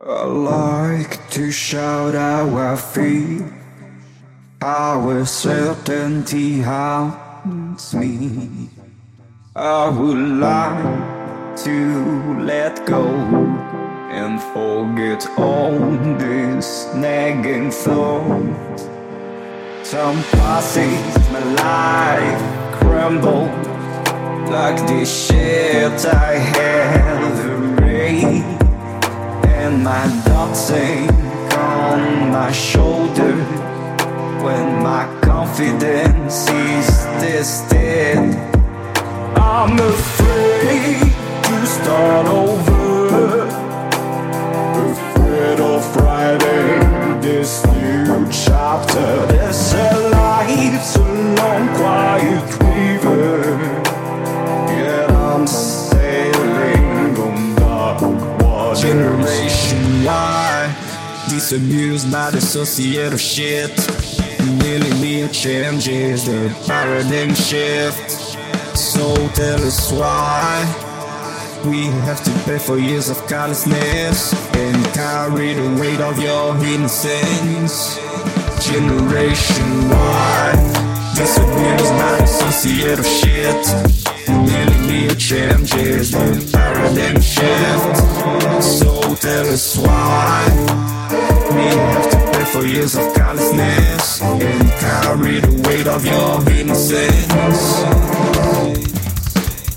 I like to shout how I feel, how certainty haunts me. I would like to let go and forget all this nagging thought. Some passes my life crumble like the shit I have erased and my doubts sink on my shoulder when my confidence is tested. I'm afraid to start over, afraid of writing this new chapter. This life's a long, quiet river, yet I'm sailing on dark waters. Generation Y, disamused by the societal shit. Million meal changes the paradigm shift. So tell us why we have to pay for years of callousness and carry the weight of your innocence. Generation Y, disamused by the shit. Meal changes the paradigm shift. So tell us why we have to pay for years of callousness and carry the weight of your innocence.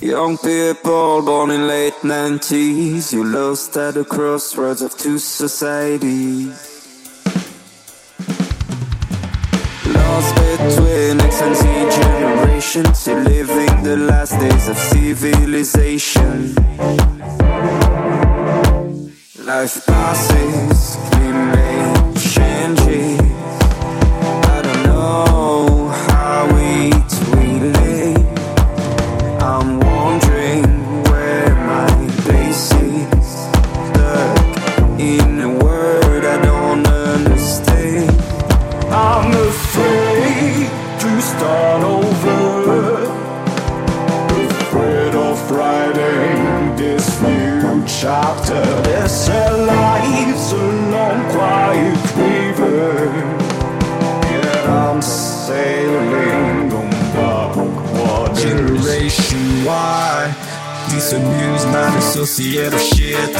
Young people born in late 90s, you lost at the crossroads of two societies. Lost between the last days of civilization. Life passes, chapter. This life's a long, quiet river. Yet I'm sailing on dark. Generation Y, disamused by the societal shit.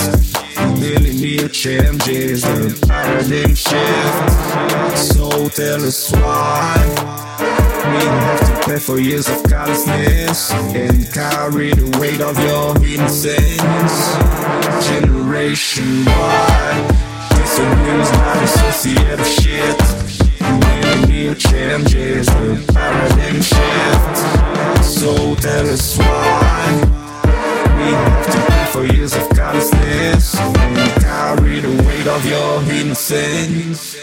Million changes, the paradigm shift. So tell us why. To pay for years of callousness and carry the weight of your innocence. Generation Y, disamused by the societal shit. Million changes, the paradigm shift. So tell us why. We have to pay for years of callousness and carry the weight of your innocence.